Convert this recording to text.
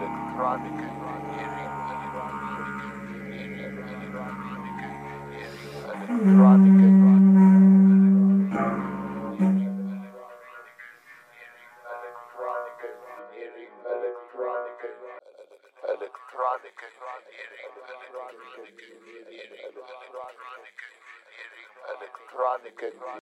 electronic electronic electronic